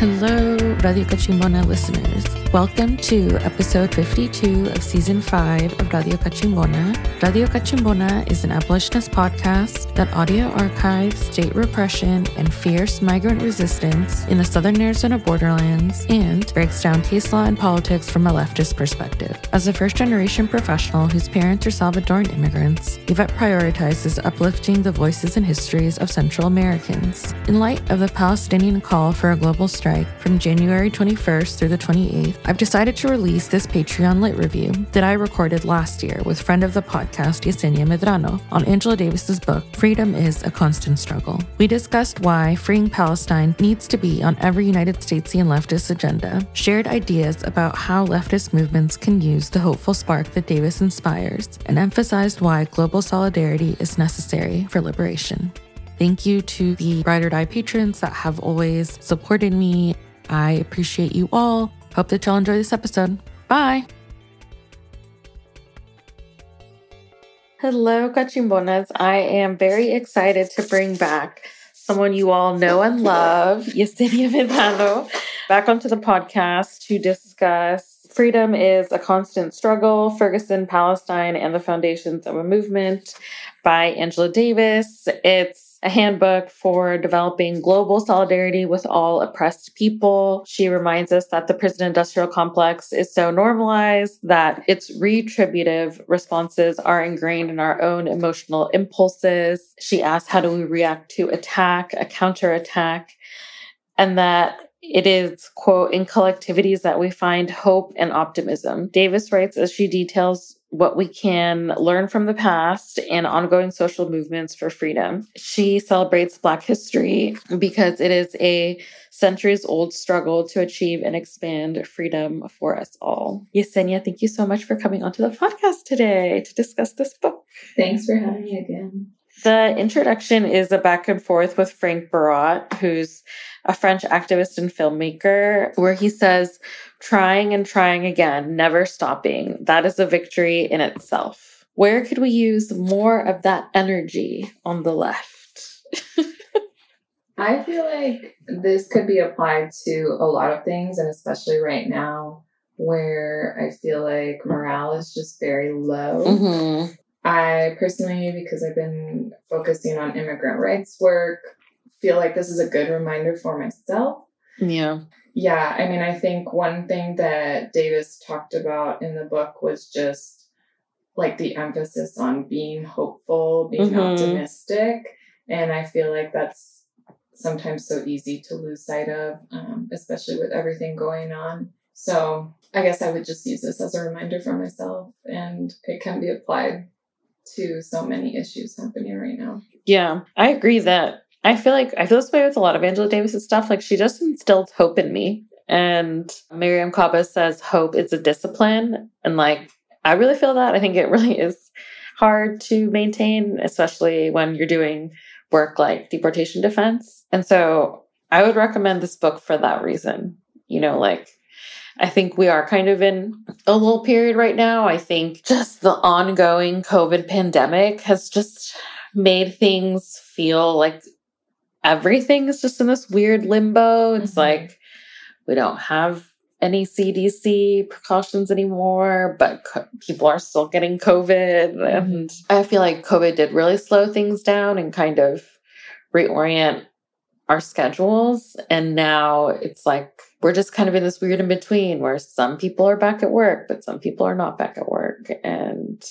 Hello, Radio Cachimbona listeners. Welcome to episode 52 of season 5 of Radio Cachimbona. Radio Cachimbona is an abolitionist podcast that audio archives state repression and fierce migrant resistance in the southern Arizona borderlands and breaks down case law and politics from a leftist perspective. As a first generation professional whose parents are Salvadoran immigrants, Yvette prioritizes uplifting the voices and histories of Central Americans. In light of the Palestinian call for a global strike from January 21st through the 28th, I've decided to release this Patreon lit review that I recorded last year with friend of the podcast Yessenia Medrano on Angela Davis's book Freedom is a Constant Struggle. We discussed why freeing Palestine needs to be on every United Statesian leftist agenda, shared ideas about how leftist movements can use the hopeful spark that Davis inspires, and emphasized why global solidarity is necessary for liberation. Thank you to the or Die patrons that have always supported me. I appreciate you all. Hope that y'all enjoy this episode. Bye. Hello, Cachimbonas. I am very excited to bring back someone you all know and love, Yessenia Medrano, back onto the podcast to discuss Freedom is a Constant Struggle, Ferguson, Palestine, and the Foundations of a Movement by Angela Davis. It's a handbook for developing global solidarity with all oppressed people. She reminds us that the prison industrial complex is so normalized that its retributive responses are ingrained in our own emotional impulses. She asks, how do we react to attack, a counterattack? And that it is, quote, in collectivities that we find hope and optimism. Davis writes as she details what we can learn from the past and ongoing social movements for freedom. She celebrates Black history because it is a centuries old struggle to achieve and expand freedom for us all. Yessenia, thank you so much for coming onto the podcast today to discuss this book. Thanks for having me again. The introduction is a back and forth with Frank Barat, who's a French activist and filmmaker, where he says, trying and trying again, never stopping. That is a victory in itself. Where could we use more of that energy on the left? I feel like this could be applied to a lot of things, and especially right now where I feel like morale is just very low. Mm-hmm. I personally, because I've been focusing on immigrant rights work, feel like this is a good reminder for myself. Yeah. Yeah. I mean, I think one thing that Davis talked about in the book was just like the emphasis on being hopeful, being mm-hmm. optimistic. And I feel like that's sometimes so easy to lose sight of, um, especially with everything going on. So I guess I would just use this as a reminder for myself, and it can be applied to so many issues happening right now. Yeah, I agree that I feel like I feel this way with a lot of Angela Davis's stuff. Like she just instilled hope in me. And Mariame Kaba says hope is a discipline. And like I really feel that. I think it really is hard to maintain, especially when you're doing work like deportation defense. And so I would recommend this book for that reason. You know, like I think we are kind of in a little period right now. I think just the ongoing COVID pandemic has just made things feel like everything is just in this weird limbo. It's mm-hmm. like we don't have any CDC precautions anymore, but co- people are still getting COVID. Mm-hmm. And I feel like COVID did really slow things down and kind of reorient our schedules. And now it's like we're just kind of in this weird in between where some people are back at work, but some people are not back at work. And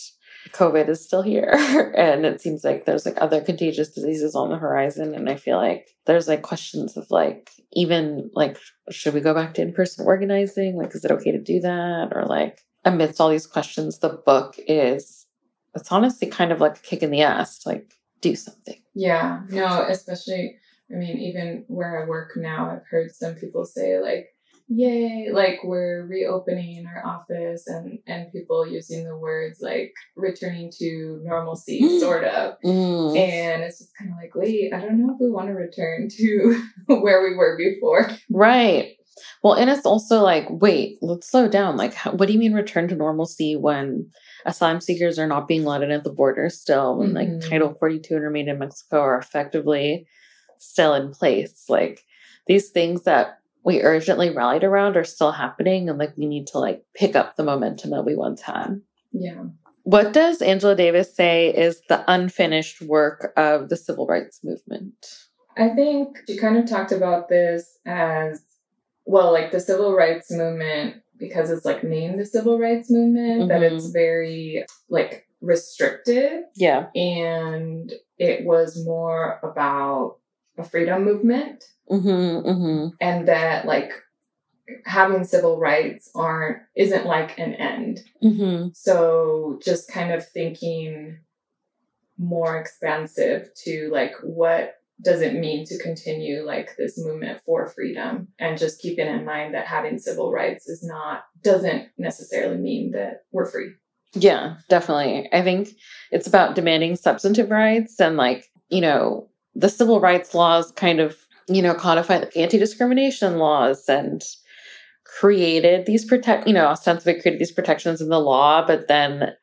COVID is still here. and it seems like there's like other contagious diseases on the horizon. And I feel like there's like questions of like, even like, should we go back to in person organizing? Like, is it okay to do that? Or like, amidst all these questions, the book is, it's honestly kind of like a kick in the ass to like do something. Yeah, no, especially I mean, even where I work now, I've heard some people say like, yay, like we're reopening our office and, and people using the words like returning to normalcy, sort of. Mm. And it's just kind of like, wait, I don't know if we want to return to where we were before. Right. Well, and it's also like, wait, let's slow down. Like, how, what do you mean return to normalcy when asylum seekers are not being let in at the border still? When mm-hmm. like Title 42 and Remain in Mexico are effectively still in place. Like these things that we urgently rallied around are still happening and like we need to like pick up the momentum that we once had. Yeah. What does Angela Davis say is the unfinished work of the civil rights movement? I think she kind of talked about this as well, like the civil rights movement, because it's like named the civil rights movement, mm-hmm. that it's very like restricted. Yeah. And it was more about a freedom movement. Mm-hmm, mm-hmm. And that like having civil rights aren't isn't like an end. Mm-hmm. So just kind of thinking more expansive to like what does it mean to continue like this movement for freedom and just keeping in mind that having civil rights is not doesn't necessarily mean that we're free yeah definitely i think it's about demanding substantive rights and like you know the civil rights laws kind of you know codify the anti-discrimination laws and created these protect you know ostensibly created these protections in the law but then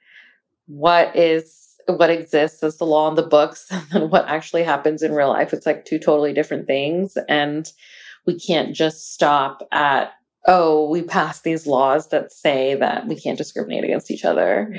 what is what exists as the law in the books and then what actually happens in real life. It's like two totally different things. And we can't just stop at, oh, we passed these laws that say that we can't discriminate against each other.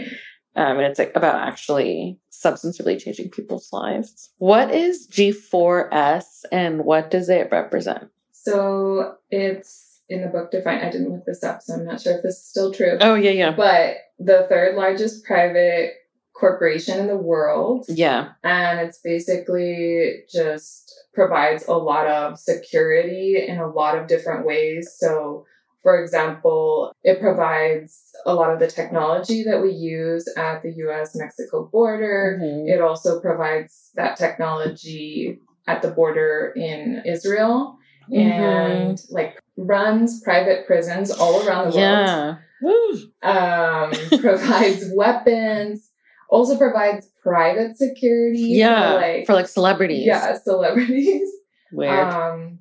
Um, and it's like about actually substantively changing people's lives. What is G4S and what does it represent? So it's in the book defined. I didn't look this up, so I'm not sure if this is still true. Oh, yeah, yeah. But the third largest private corporation in the world. Yeah. And it's basically just provides a lot of security in a lot of different ways. So, for example, it provides a lot of the technology that we use at the US Mexico border. Mm-hmm. It also provides that technology at the border in Israel mm-hmm. and like runs private prisons all around the yeah. world. Um, provides weapons, also provides private security. Yeah, for like, for like celebrities. Yeah, celebrities. Weird. Um,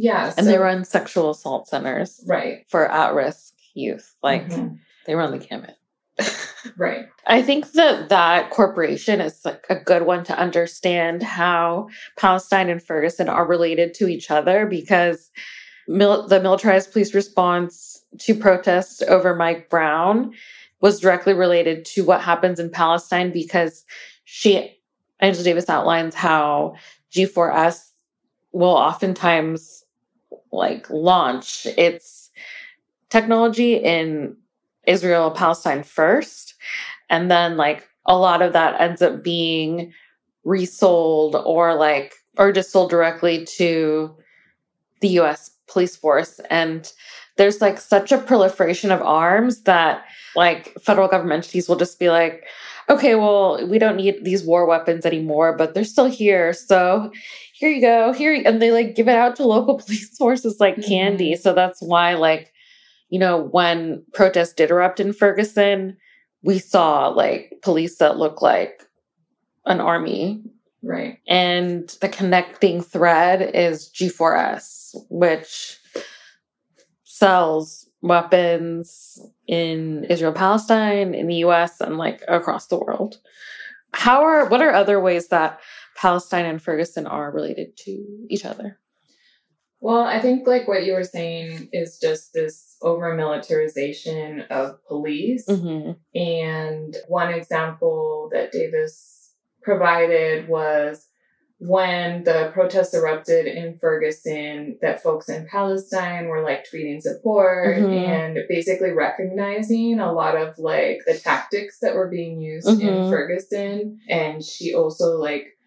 yeah, and so, they run sexual assault centers, right, for at-risk youth. Like mm-hmm. they run the gamut. right. I think that that corporation is like a good one to understand how Palestine and Ferguson are related to each other because mil- the militarized police response to protests over Mike Brown was directly related to what happens in Palestine because she, Angela Davis outlines how G4S will oftentimes like launch its technology in Israel, Palestine first. And then like a lot of that ends up being resold or like, or just sold directly to the US police force. And there's like such a proliferation of arms that like federal government entities will just be like, okay, well, we don't need these war weapons anymore, but they're still here. So here you go. Here and they like give it out to local police forces like mm-hmm. candy. So that's why like, you know, when protests did erupt in Ferguson, we saw like police that look like an army. Right. And the connecting thread is G4S, which sells weapons in Israel, Palestine, in the US, and like across the world. How are what are other ways that Palestine and Ferguson are related to each other? Well, I think like what you were saying is just this over militarization of police. Mm-hmm. And one example that Davis provided was when the protests erupted in Ferguson, that folks in Palestine were like tweeting support mm-hmm. and basically recognizing a lot of like the tactics that were being used mm-hmm. in Ferguson. And she also like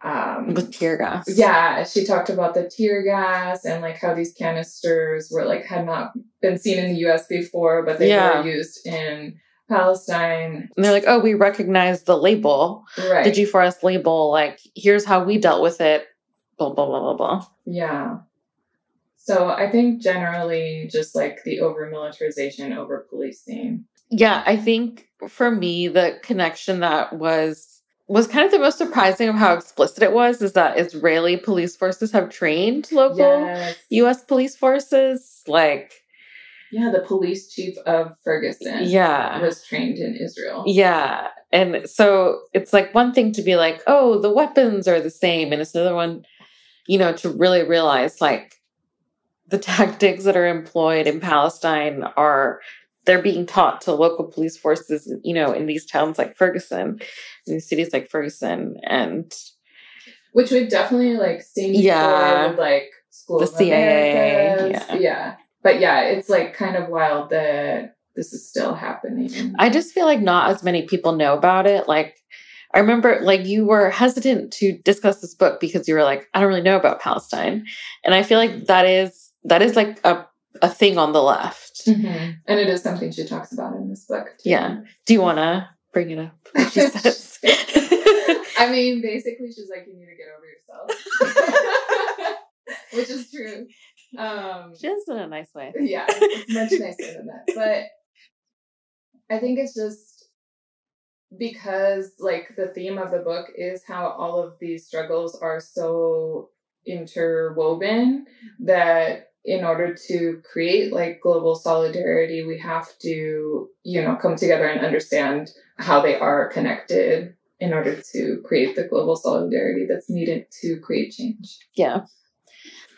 um with tear gas. Yeah, she talked about the tear gas and like how these canisters were like had not been seen in the US before, but they yeah. were used in Palestine. And they're like, oh, we recognize the label, right. the G4S label. Like, here's how we dealt with it. Blah, blah, blah, blah, blah. Yeah. So I think generally just like the over militarization, over policing. Yeah, I think for me, the connection that was was kind of the most surprising of how explicit it was is that Israeli police forces have trained local yes. US police forces. Like yeah, the police chief of Ferguson. Yeah. Was trained in Israel. Yeah. And so it's like one thing to be like, oh, the weapons are the same. And it's another one, you know, to really realize like the tactics that are employed in Palestine are they're being taught to local police forces, you know, in these towns like Ferguson, in cities like Ferguson, and which we've definitely like seen yeah, with, like school the CIA, yeah. yeah. But yeah, it's like kind of wild that this is still happening. I just feel like not as many people know about it. Like I remember like you were hesitant to discuss this book because you were like, I don't really know about Palestine. And I feel like that is that is like a a thing on the left. Mm-hmm. And it is something she talks about in this book. Too. Yeah. Do you want to bring it up? She says. I mean, basically, she's like, you need to get over yourself, which is true. Um, just in a nice way. Yeah, it's much nicer than that. But I think it's just because, like, the theme of the book is how all of these struggles are so interwoven that in order to create like global solidarity, we have to, you know, come together and understand how they are connected in order to create the global solidarity that's needed to create change. Yeah.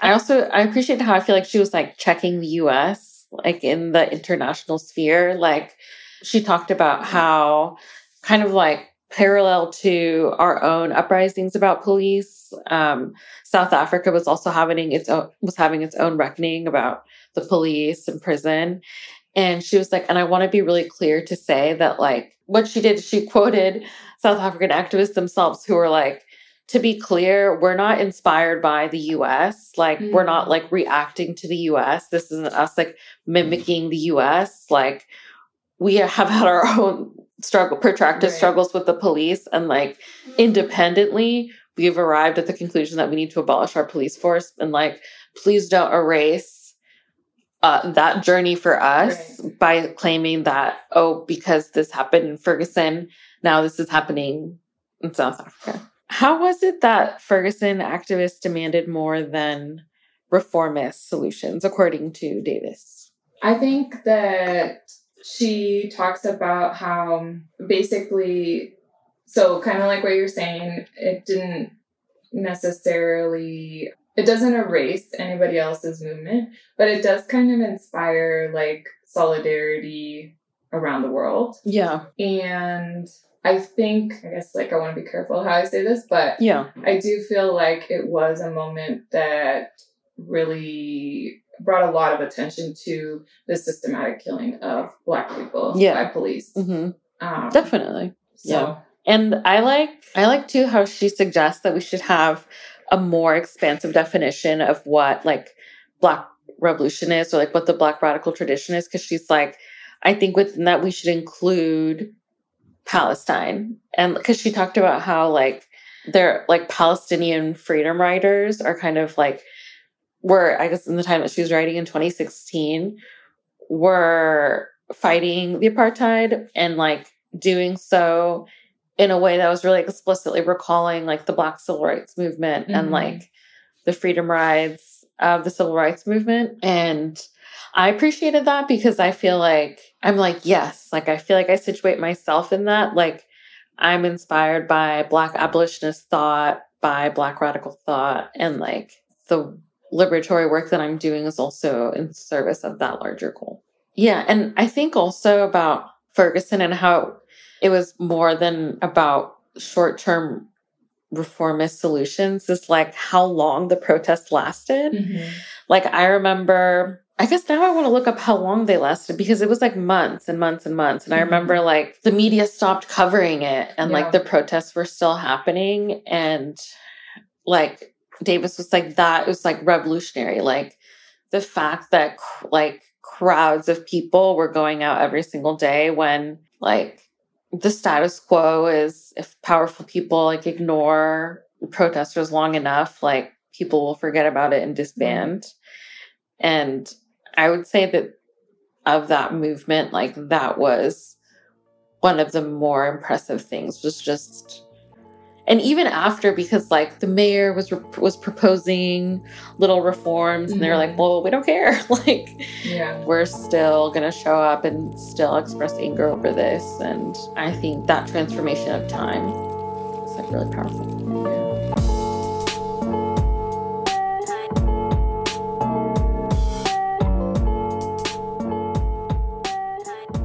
I also I appreciate how I feel like she was like checking the US like in the international sphere. Like she talked about how kind of like parallel to our own uprisings about police, um, South Africa was also having its own was having its own reckoning about the police and prison. And she was like, and I want to be really clear to say that like what she did, she quoted South African activists themselves who were like, to be clear, we're not inspired by the US. Like, mm-hmm. we're not mm. like reacting to the US. This isn't us like mimicking the US. Like, we have had our own struggle, protracted right. struggles with the police. And like, independently, we've arrived at the conclusion that we need to abolish our police force. And like, please don't erase uh, that journey for us right. by claiming that, oh, because this happened in Ferguson, now this is happening in South Africa. How was it that Ferguson activists demanded more than reformist solutions, according to Davis? I think that she talks about how basically, so kind of like what you're saying, it didn't necessarily, it doesn't erase anybody else's movement, but it does kind of inspire like solidarity around the world. Yeah. And I think, I guess, like, I want to be careful how I say this, but yeah, I do feel like it was a moment that really brought a lot of attention to the systematic killing of Black people yeah. by police. Mm-hmm. Um, Definitely. So. Yeah. And I like, I like too how she suggests that we should have a more expansive definition of what like Black revolution is or like what the Black radical tradition is. Cause she's like, I think within that we should include Palestine. And because she talked about how like they're like Palestinian freedom riders are kind of like were I guess in the time that she was writing in 2016 were fighting the apartheid and like doing so in a way that was really explicitly recalling like the black civil rights movement mm-hmm. and like the freedom rides of the civil rights movement and I appreciated that because I feel like I'm like, yes, like I feel like I situate myself in that. Like I'm inspired by Black abolitionist thought, by Black radical thought, and like the liberatory work that I'm doing is also in service of that larger goal. Yeah. And I think also about Ferguson and how it was more than about short term reformist solutions is like how long the protests lasted. Mm-hmm. Like I remember I guess now I want to look up how long they lasted because it was like months and months and months. And I remember mm-hmm. like the media stopped covering it and yeah. like the protests were still happening. And like Davis was like, that was like revolutionary. Like the fact that like crowds of people were going out every single day when like the status quo is if powerful people like ignore protesters long enough, like people will forget about it and disband. Mm-hmm. And I would say that of that movement, like that was one of the more impressive things was just and even after because like the mayor was was proposing little reforms and they're like mm-hmm. well we don't care. Like yeah. we're still gonna show up and still express anger over this. And i think that transformation of time is like really powerful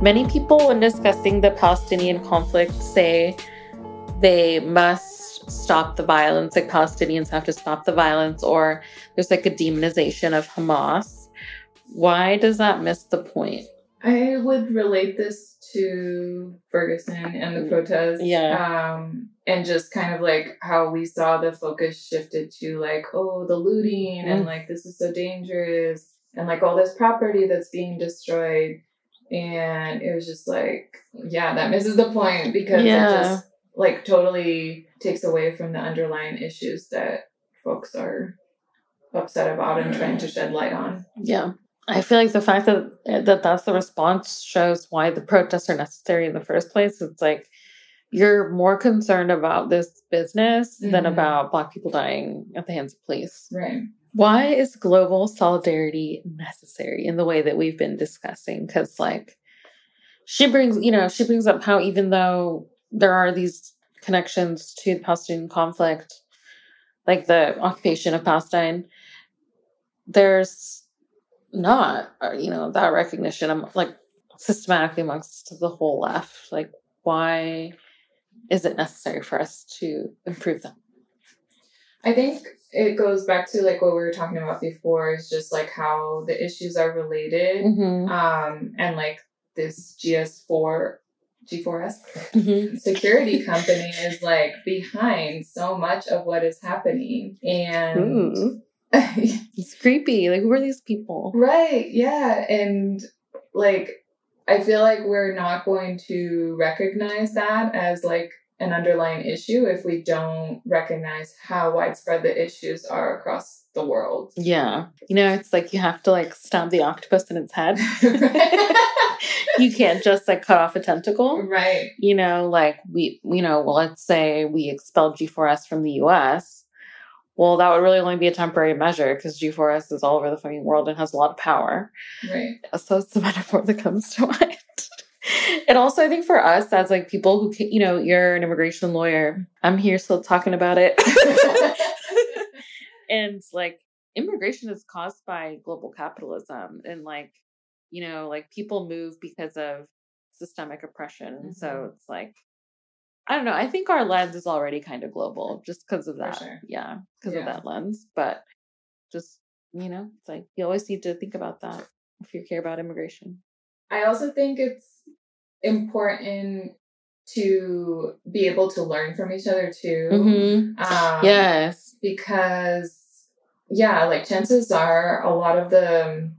Many people, when discussing the Palestinian conflict, say they must stop the violence, like Palestinians have to stop the violence, or there's like a demonization of Hamas. Why does that miss the point? I would relate this to Ferguson and the protests. Yeah. Um, and just kind of like how we saw the focus shifted to like, oh, the looting and Mm. like this is so dangerous and like all this property that's being destroyed. And it was just like, yeah, that misses the point because Yeah. it just like totally takes away from the underlying issues that folks are upset about and trying to shed light on. Yeah. I feel like the fact that that that's the response shows why the protests are necessary in the first place. It's like you're more concerned about this business than Mhm. about black people dying at the hands of police. Right. Why is global solidarity necessary in the way that we've been discussing? Because like she brings, you know, she brings up how even though there are these connections to the Palestinian conflict, like the occupation of Palestine, there's not, uh, you know, that recognition. I'm like systematically amongst the whole left. Like, why is it necessary for us to improve that? I think it goes back to like what we were talking about before is just like how the issues are related. Mm-hmm. Um, and like this GS4, G4S Mm-hmm. security company is like behind so much of what is happening. And it's creepy. Like, who are these people? right, yeah. And like, I feel like we're not going to recognize that as like an underlying issue if we don't recognize how widespread the issues are across the world. Yeah. You know, it's like you have to like stab the octopus in its head. you can't just like cut off a tentacle. right. You know, like we, you know, well, let's say we expelled G4S from the US. Well, that would really only be a temporary measure because G4S is all over the fucking world and has a lot of power. Right. So it's the metaphor that comes to mind. And also, I think for us, as like people who, can, you know, you're an immigration lawyer, I'm here still talking about it. and like immigration is caused by global capitalism and like you know like people move because of systemic oppression. And so mm-hmm. it's like i don't know i think our lens is already kind of global just because of that. sure. yeah because of that lens but just you know it's like you always need to think about that if you care about immigration. I also think it's important to be able to learn from each other too. Mhm. Um, yes Because, yeah, like chances are a lot of the,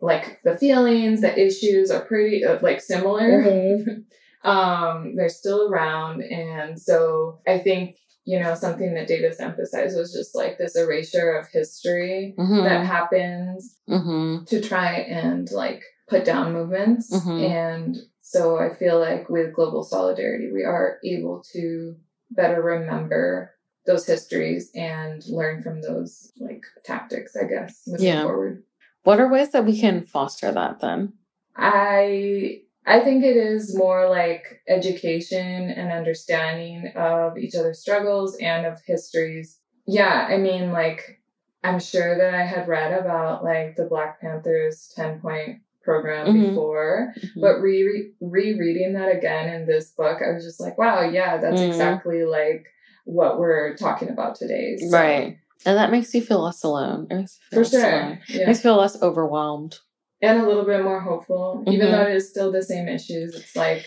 like the feelings, the issues are pretty uh, like similar. Mhm. um, they're still around. And so I think, you know, something that Davis emphasized was just like this erasure of history Mhm. that happens Mhm. to try and like put down movements. Mhm. And so I feel like with global solidarity, we are able to better remember those histories and learn from those like tactics, I guess, moving Yeah. forward. what are ways that we can foster that then I I think it is more like education and understanding of each other's struggles and of histories. Yeah, I mean like I'm sure that I had read about like the Black Panthers 10 point program Mhm. before, Mhm. but re rereading that again in this book, I was just like, wow, yeah, that's Mhm. exactly like what we're talking about today. So, right and that makes you feel less alone feel For less sure. alone. Yeah. makes you feel less overwhelmed and a little bit more hopeful, even Mhm. though it is still the same issues. It's like,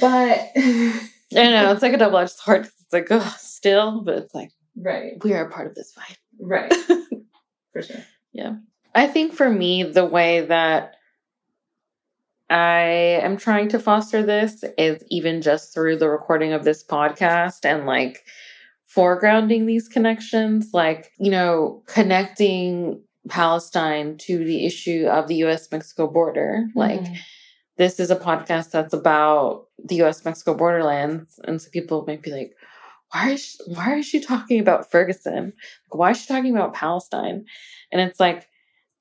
but I know it's like a double edged sword. It's like, oh, still, but it's like right, we are a part of this fight. right, for sure. I think for me, the way that I am trying to foster this is even just through the recording of this podcast and like foregrounding these connections, like, you know, connecting Palestine to the issue of the US Mexico border. Like, Mhm. this is a podcast that's about the U.S. Mexico borderlands, and so people might be like, "Why is she, why is she talking about Ferguson? Why is she talking about Palestine?" And it's like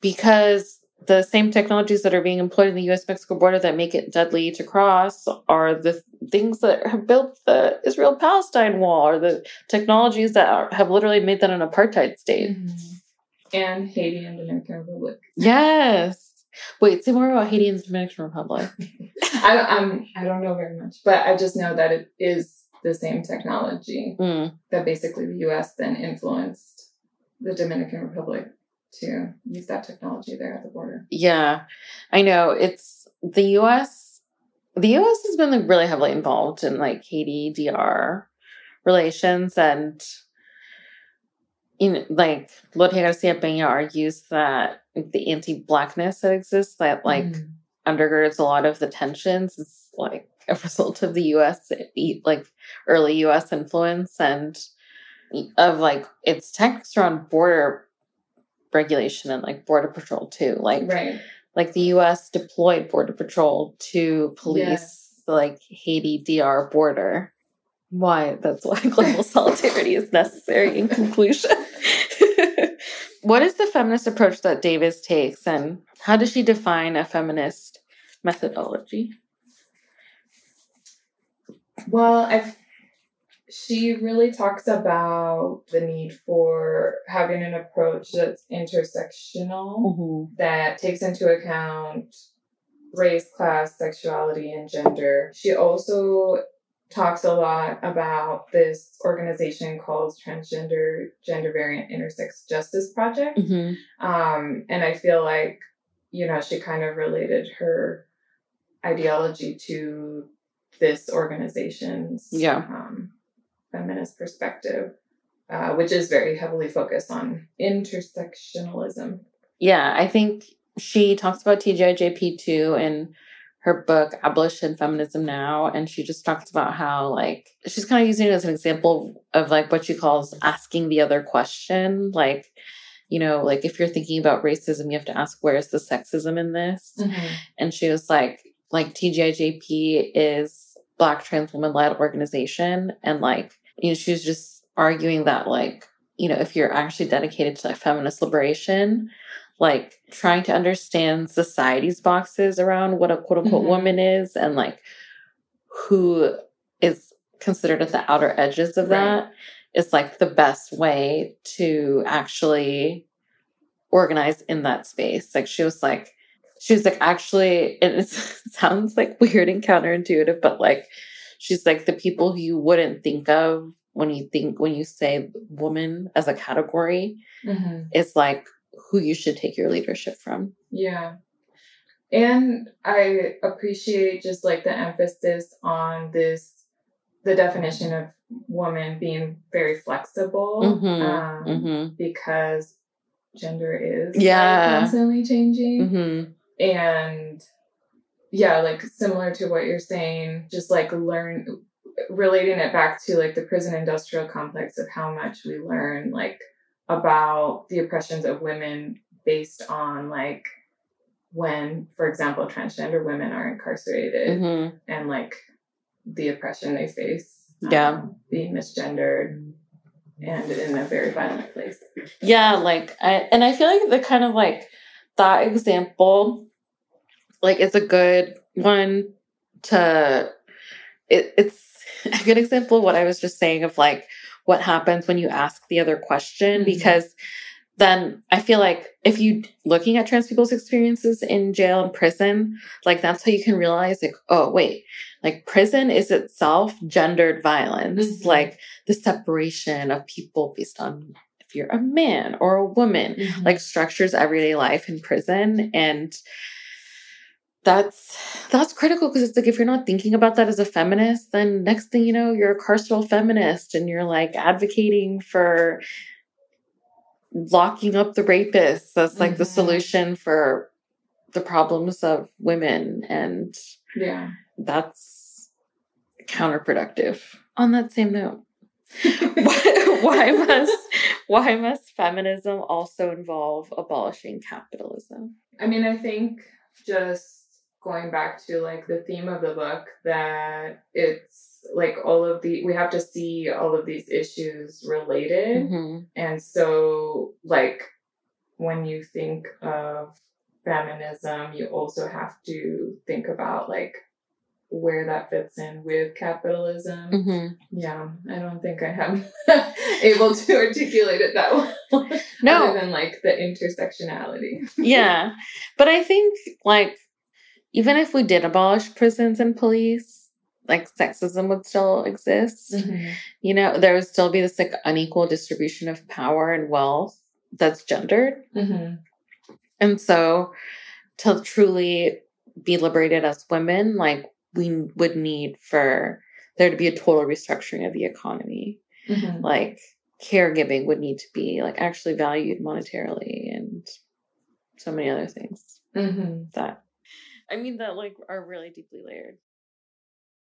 because the same technologies that are being employed in the U.S. Mexico border that make it deadly to cross are the things that have built the Israel Palestine wall, or the technologies that are, have literally made that an apartheid state. Mhm. and Haiti and Dominican Republic. Yes. Wait, say more about Haiti and the Dominican Republic. I I'm I don't know very much, but I just know that it is the same technology Mm. that basically the U.S. then influenced the Dominican Republic to use that technology there at the border. Yeah, I know. It's the U.S. The U.S. has been like really heavily involved in like Haiti DR relations, and you know, like Lorgia Garcia Peña argues that the anti-blackness that exists that like Mm. undergirds a lot of the tensions is like a result of the U.S. like early U.S. influence and of like its tactics around border regulation and like border patrol too. Like right. like the U.S. deployed border patrol to police Yes. the like Haiti DR border. Why? That's why global solidarity is necessary. In conclusion, what is the feminist approach that Davis takes, and how does she define a feminist methodology? Well, I've, she really talks about the need for having an approach that's intersectional, that takes into account race, class, sexuality, and gender. She also talks a lot about this organization called Transgender Gender Variant Intersex Justice Project. Mhm. Um, and I feel like, you know, she kind of related her ideology to this organization's Yeah. um, feminist perspective, uh, which is very heavily focused on intersectionalism. Yeah, I think she talks about TGIJP too in her book Abolition Feminism Now, and she just talks about how like she's kind of using it as an example of like what she calls asking the other question, like you know, like if you're thinking about racism, you have to ask where's the sexism in this, and she was like like TGIJP is Black trans woman led organization, and like you know she was just arguing that like you know if you're actually dedicated to like, feminist liberation like trying to understand society's boxes around what a quote unquote Mhm. woman is and like who is considered at the outer edges of Right. that is like the best way to actually organize in that space. Like she was like, she was like, actually, and it sounds like weird and counterintuitive, but like, she's like the people who you wouldn't think of when you think, when you say woman as a category, Mm-hmm. is like who you should take your leadership from. Yeah. And I appreciate just like the emphasis on this, the definition of woman being very flexible. Mhm, Um, Mm-hmm. because gender is like, Yeah. constantly changing. Mm-hmm. And yeah, like similar to what you're saying, just like learn relating it back to like the prison industrial complex of how much we learn like about the oppressions of women based on like when, for example, transgender women are incarcerated Mm-hmm. and like the oppression they face. Yeah. um, being misgendered and in a very violent place. Yeah, like I and I feel like the kind of like that example, like it's a good one to it, it's a good example of what I was just saying of like what happens when you ask the other question Mhm. because then I feel like if you looking at trans people's experiences in jail and prison, like that's how you can realize like, oh wait, like prison is itself gendered violence. Mhm. Like the separation of people based on if you're a man or a woman, like structures everyday life in prison and that's that's critical because it's like if you're not thinking about that as a feminist then next thing you know you're a carceral feminist and you're like advocating for locking up the rapists that's like the Mhm. solution for the problems of women and yeah. that's counterproductive on that same note why, why must why must feminism also involve abolishing capitalism I mean, I think just going back to like the theme of the book that it's like all of the we have to see all of these issues related. Mhm. And so like when you think of feminism, you also have to think about like where that fits in with capitalism. hmm Yeah, I don't think I am able to articulate it that well. No. Other than like the intersectionality. yeah. But I think, like, even if we did abolish prisons and police, like, sexism would still exist. Mm-hmm. You know, there would still be this, like, unequal distribution of power and wealth that's gendered. Mm-hmm. And so, to truly be liberated as women, like, we would need for there to be a total restructuring of the economy. Mm-hmm. Like, caregiving would need to be, like, actually valued monetarily and so many other things Mm-hmm. that I mean that like are really deeply layered.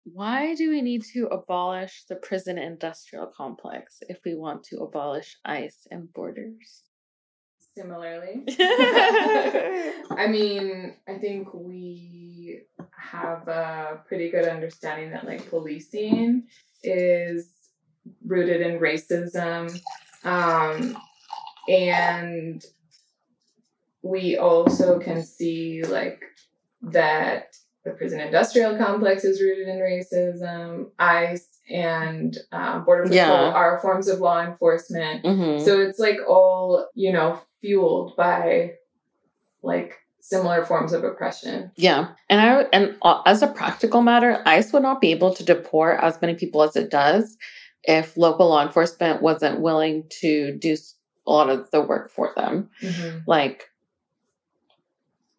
Why do we need to abolish the prison industrial complex if we want to abolish ICE and borders? Similarly. I mean, I think we have a pretty good understanding that like policing is rooted in racism. Um, and we also can see like that the prison industrial complex is rooted in racism. ICE and uh, Border Patrol Yeah. are forms of law enforcement. Mm-hmm. So it's like all, you know, fueled by like similar forms of oppression. yeah, and I and uh, as a practical matter, ICE would not be able to deport as many people as it does if local law enforcement wasn't willing to do a lot of the work for them. like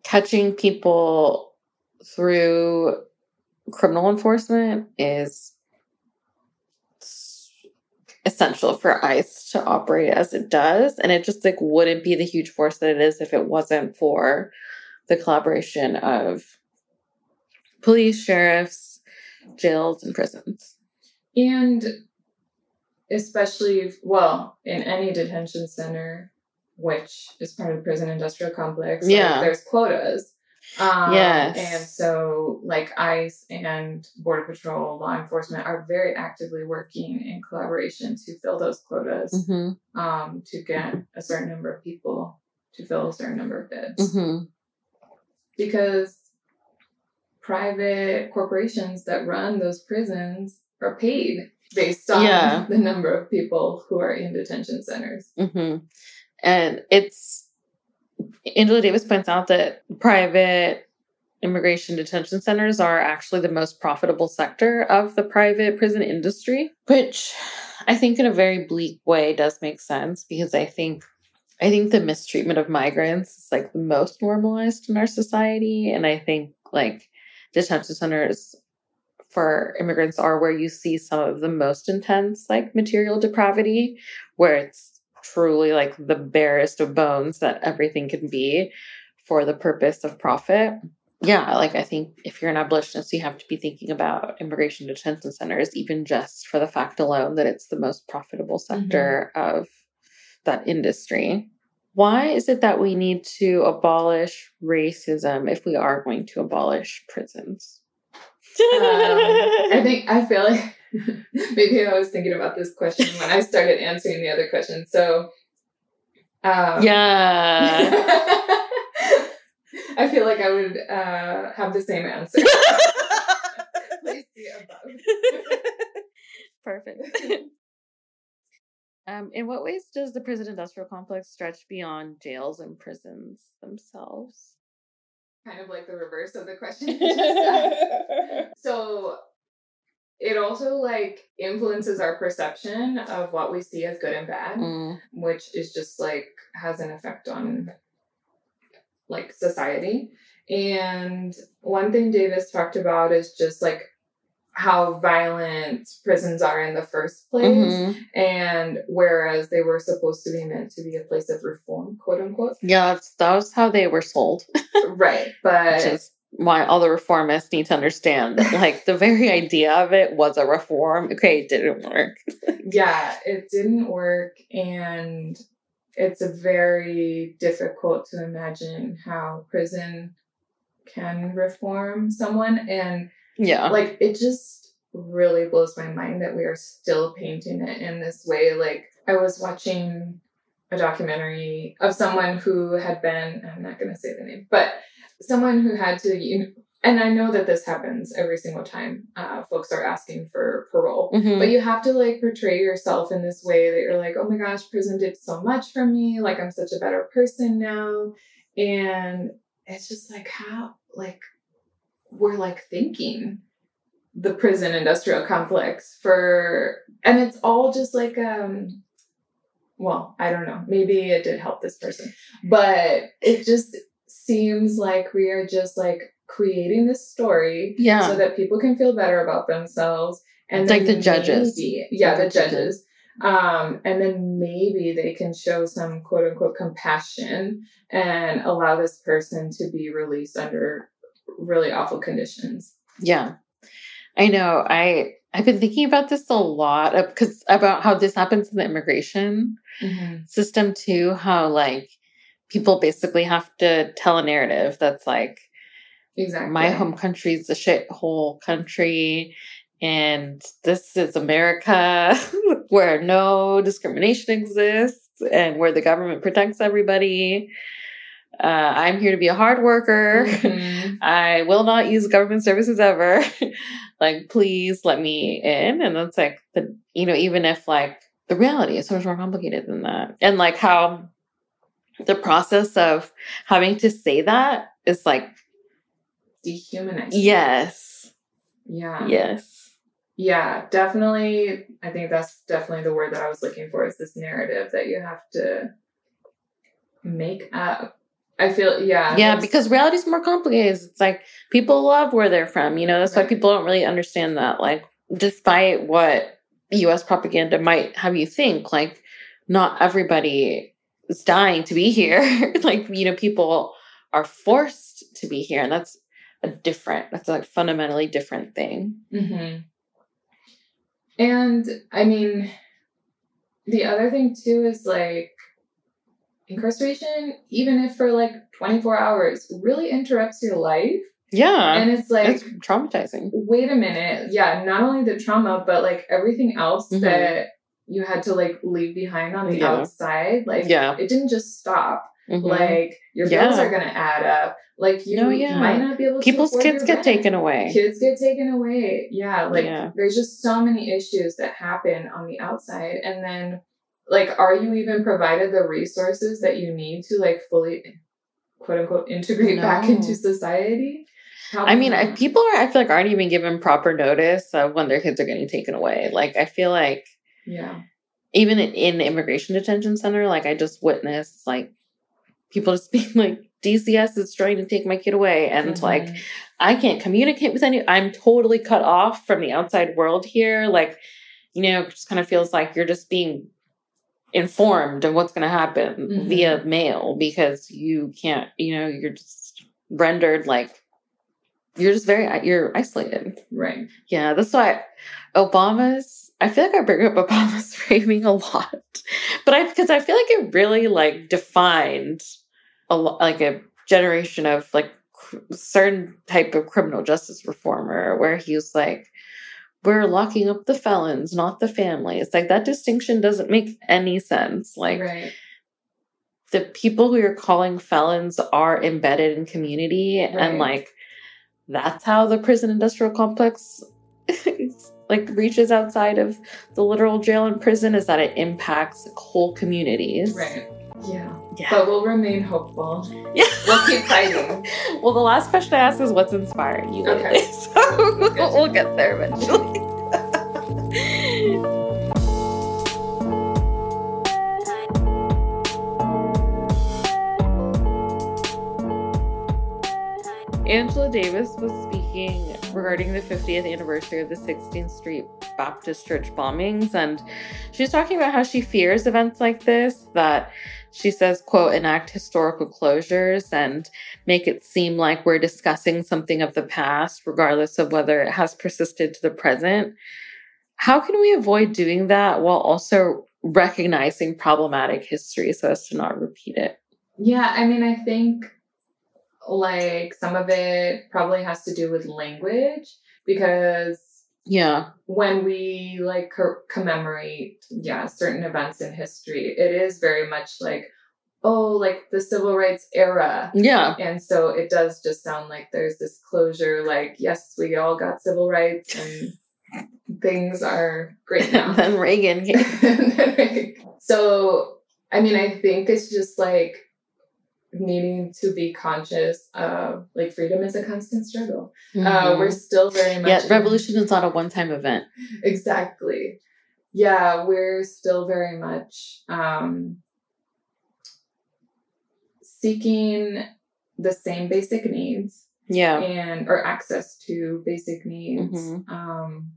catching people through criminal enforcement is essential for ICE to operate as it does. And it just like wouldn't be the huge force that it is if it wasn't for the collaboration of police sheriffs jails and prisons. And especially, if- well, in any detention center, which is part of the prison industrial complex, like, Yeah. there's quotas. Um, Yes. And so, like, ICE and Border Patrol, law enforcement are very actively working in collaboration to fill those quotas. mm-hmm. um, to get a certain number of people to fill a certain number of beds. Mm-hmm. Because private corporations that run those prisons are paid based on Yeah. the number of people who are in detention centers. hmm And it's Angela Davis points out that private immigration detention centers are actually the most profitable sector of the private prison industry, which I think in a very bleak way does make sense because I think I think the mistreatment of migrants is like the most normalized in our society. And I think like detention centers for immigrants are where you see some of the most intense like material depravity where it's truly like the barest of bones that everything can be for the purpose of profit. Yeah, like I think if you're an abolitionist, you have to be thinking about immigration detention centers, even just for the fact alone that it's the most profitable sector of that industry. Why is it that we need to abolish racism if we are going to abolish prisons? Um, I think I feel like maybe I was thinking about this question when I started answering the other question. So, um, yeah. I feel like I would uh, have the same answer. Please see above. Perfect. um, in what ways does the prison industrial complex stretch beyond jails and prisons themselves? Kind of like the reverse of the question. you just asked. so it also like influences our perception of what we see as good and bad. Mm, which is just like has an effect on like society. And one thing Davis talked about is just like how violent prisons are in the first place. mhm. And whereas they were supposed to be meant to be a place of reform, quote unquote. Yeah, that's, that was how they were sold, right. which But is why all the reformists need to understand that, like, the very idea of it was a reform. Okay, it didn't work. yeah, it didn't work. And it's a very difficult to imagine how prison can reform someone. And Yeah. like it just really blows my mind that we are still painting it in this way like i was watching a documentary of someone who had been i'm not going to say the name but someone who had to you know, and I know that this happens every single time uh, folks are asking for parole, Mhm. but you have to like portray yourself in this way that you're like, oh my gosh, prison did so much for me. Like I'm such a better person now. And it's just like how, like, we're like thinking the prison industrial complex for, and it's all just like, um, well, I don't know. Maybe it did help this person, but it just seems like we are just like creating this story yeah. so that people can feel better about themselves and Like the judges. yeah the the judges um and then maybe they can show some quote unquote compassion and allow this person to be released under really awful conditions Yeah. I know. I I've been thinking about this a lot because about how this happens in the immigration system too, how like people basically have to tell a narrative that's like exactly my home country is a shithole country and this is America where no discrimination exists and where the government protects everybody. Uh, I'm here to be a hard worker. Mhm. I will not use government services ever. like, please let me in. And that's like the, you know, even if like the reality is so much more complicated than that. And like how the process of having to say that is like, dehumanizing yes, yeah yes. yeah definitely i think that's definitely the word that i was looking for is this narrative that you have to make up i feel yeah Yeah, because reality is more complicated. It's like people love where they're from. You know, that's why people don't really understand that. Like, despite what US propaganda might have you think, like, not everybody is dying to be here. like, you know, people are forced to be here. And that's a different, that's like fundamentally different thing. hmm And I mean, the other thing too is like incarceration, even if for like 24 hours, really interrupts your life. Yeah. and it's like, it's traumatizing. wait a minute. Yeah, not only the trauma, but like everything else Mhm. that you had to like leave behind on the Yeah. outside. Like, Yeah. it didn't just stop. Mhm. Like, your bills Yeah. are going to add up. Like, you No, yeah. might not be able to People's kids get rent taken away. kids get taken away yeah like Yeah. there's just so many issues that happen on the outside and then like are you even provided the resources that you need to like fully quote unquote integrate back into society How I mean, I, people are, I feel like, aren't even given proper notice of when their kids are getting taken away. Like, I feel like yeah even in, immigration detention center, like, I just witnessed, like, people just being like, DCS is trying to take my kid away. And, Mhm. like, I can't communicate with any, I'm totally cut off from the outside world here. Like, you know, it just kind of feels like you're just being informed of what's going to happen Mhm. via mail because you can't, you know, you're just rendered like, you're just very, you're isolated. right Yeah, that's why Obama's. I feel like I bring up Obama's framing a lot, but I because I feel like it really like defined a like a generation of like cr- certain type of criminal justice reformer, where he was like, "We're locking up the felons, not the families." Like that distinction doesn't make any sense. Like right the people who you're calling felons are embedded in community Right. and like that's how the prison industrial complex like reaches outside of the literal jail and prison is that it impacts whole communities. Right. Yeah. Yeah. But we'll remain hopeful. Yeah. We'll keep fighting. Well the last question i ask is what's inspiring you? Lately Okay. so Good. we'll get there eventually. Angela Davis was speaking regarding the 50th anniversary of the 16th Street Baptist Church bombings, and she's talking about how she fears events like this that she says, quote, enact historical closures and make it seem like we're discussing something of the past, regardless of whether it has persisted to the present. How can we avoid doing that while also recognizing problematic history so as to not repeat it? Yeah, I mean, I think like some of it probably has to do with language because Yeah. when we like co- commemorate, yeah, certain events in history, it is very much like oh, like the civil rights era. Yeah. And so it does just sound like there's this closure, like, yes, we all got civil rights and things are great now. then Reagan came. so, I mean, I think it's just like needing to be conscious of like freedom is a constant struggle. Uh, Mhm. we're still very much. yeah, revolution is not a one-time event. exactly. Yeah, we're still very much um, seeking the same basic needs Yeah. and or access to basic needs. Mhm. Um,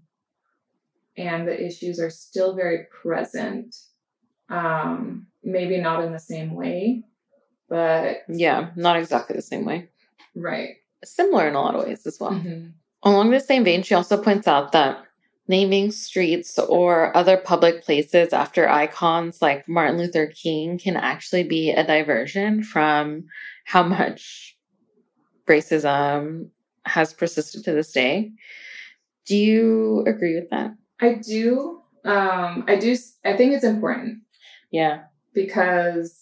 and the issues are still very present. Um, maybe not in the same way, but Yeah, not exactly the same way. right. Similar in a lot of ways as well. Mhm. Along the same vein, she also points out that naming streets or other public places after icons like Martin Luther King can actually be a diversion from how much racism has persisted to this day. Do you agree with that? I do. Um, I do. I think it's important Yeah. because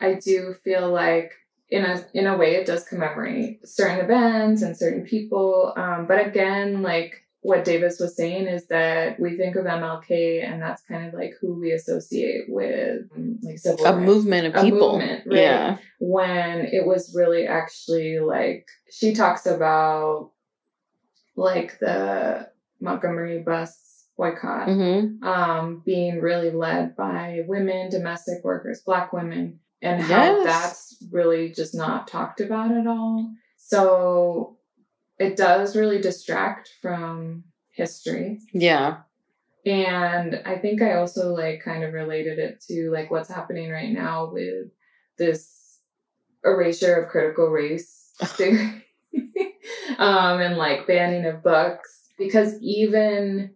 I do feel like in a in a way it does commemorate certain events and certain people. Um, but again, like what Davis was saying is that we think of MLK and that's kind of like who we associate with um, like civil A rights. movement of A people. movement, right. Yeah. when it was really actually like she talks about like the Montgomery bus boycott hmm um, being really led by women, domestic workers, black women, and how Yes. that's really just not talked about at all. So it does really distract from history. Yeah. And I think I also like kind of related it to like what's happening right now with this erasure of critical race theory. um and like banning of books because even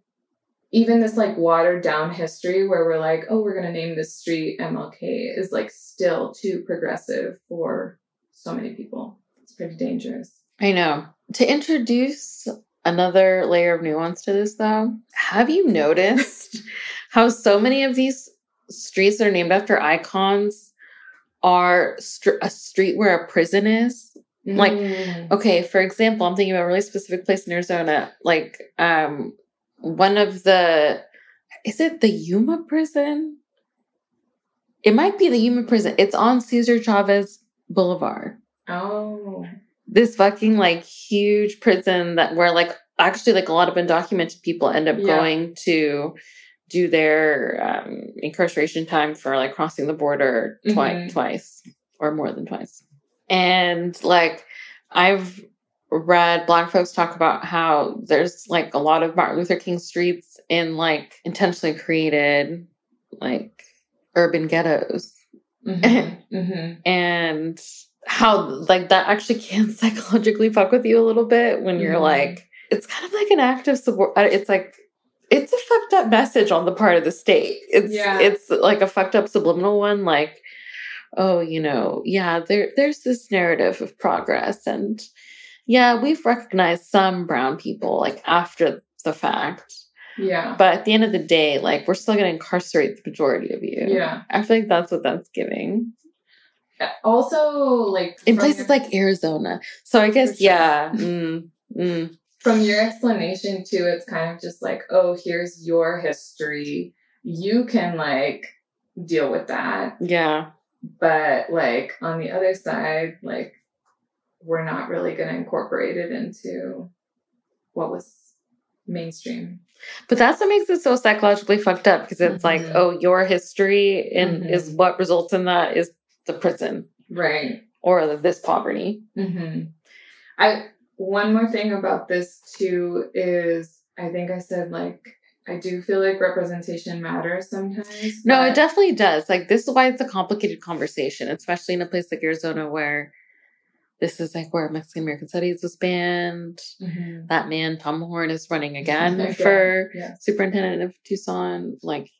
even this like watered down history where we're like oh we're going to name this street MLK is like still too progressive for so many people. It's pretty dangerous. I know. To introduce another layer of nuance to this, though, have you noticed how so many of these streets that are named after icons are str- a street where a prison is? Like, Mm. Okay, for example, I'm thinking of a really specific place in Arizona, like um, one of the is it the Yuma prison? It might be the Yuma prison. It's on Cesar Chavez Boulevard. oh this fucking like huge prison that where like actually like a lot of undocumented people end up Yeah. going to do their um, incarceration time for like crossing the border twice Mhm. twice or more than twice and like i've read black folks talk about how there's like a lot of martin luther king streets in like intentionally created like urban ghettos Mhm. Mhm. and how like that actually can psychologically fuck with you a little bit when you're Mhm. like it's kind of like an act of support it's like it's a fucked up message on the part of the state it's Yeah. it's like a fucked up subliminal one like oh you know yeah there there's this narrative of progress and yeah we've recognized some brown people like after the fact Yeah. but at the end of the day like we're still going to incarcerate the majority of you Yeah. i feel like that's what that's giving Also, like in places your- like Arizona. So I guess sure. yeah. Mm, mm, from your explanation too, it's kind of just like, oh, here's your history. You can like deal with that, yeah. but like on the other side, like we're not really going to incorporate it into what was mainstream. But that's what makes it so psychologically fucked up because it's like, Mhm. oh, your history and Mhm. is what results in that is the prison Right. or the, this poverty. hmm I one more thing about this too is I think I said like I do feel like representation matters sometimes. No, it definitely does. Like this is why it's a complicated conversation, especially in a place like Arizona where this is like where Mexican American Studies was banned. Mhm. That man, Tom Horne, is running again Yeah, for yeah. superintendent of Tucson. Like,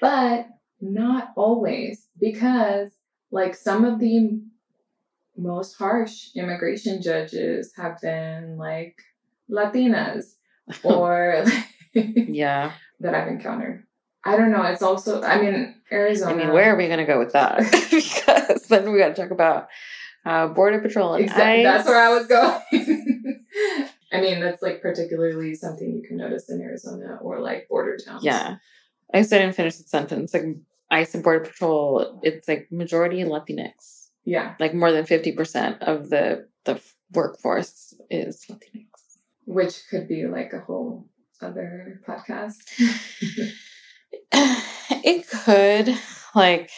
but not always because like some of the most harsh immigration judges have been like Latinas or yeah. that I've encountered. I don't know. It's also, I mean, Arizona. I mean, where are we going to go with that? because then we got to talk about uh, border patrol and Exactly. ICE. That's where I was going. I mean, that's like particularly something you can notice in Arizona or like border towns. Yeah. I still didn't finish the sentence. Like ICE and border patrol, it's like majority Latinx. Yeah. Like more than fifty percent of the the workforce is Latinx. Which could be like a whole other podcast. it could like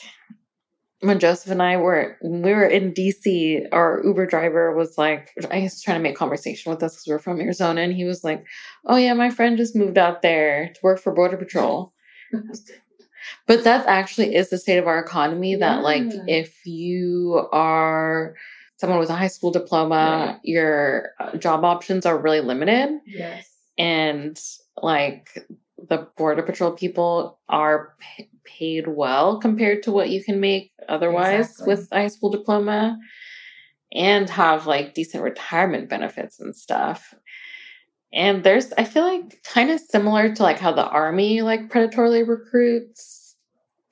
when Joseph and I were we were in DC, our Uber driver was like, I was trying to make conversation with us because we are from Arizona, and he was like, "Oh yeah, my friend just moved out there to work for Border Patrol." but that actually is the state of our economy. That like, if you are someone with a high school diploma, Right. your uh, job options are really limited yes. and like the border patrol people are p- paid well compared to what you can make otherwise Exactly. with high school diploma and have like decent retirement benefits and stuff and there's i feel like kind of similar to like how the army like predatorily recruits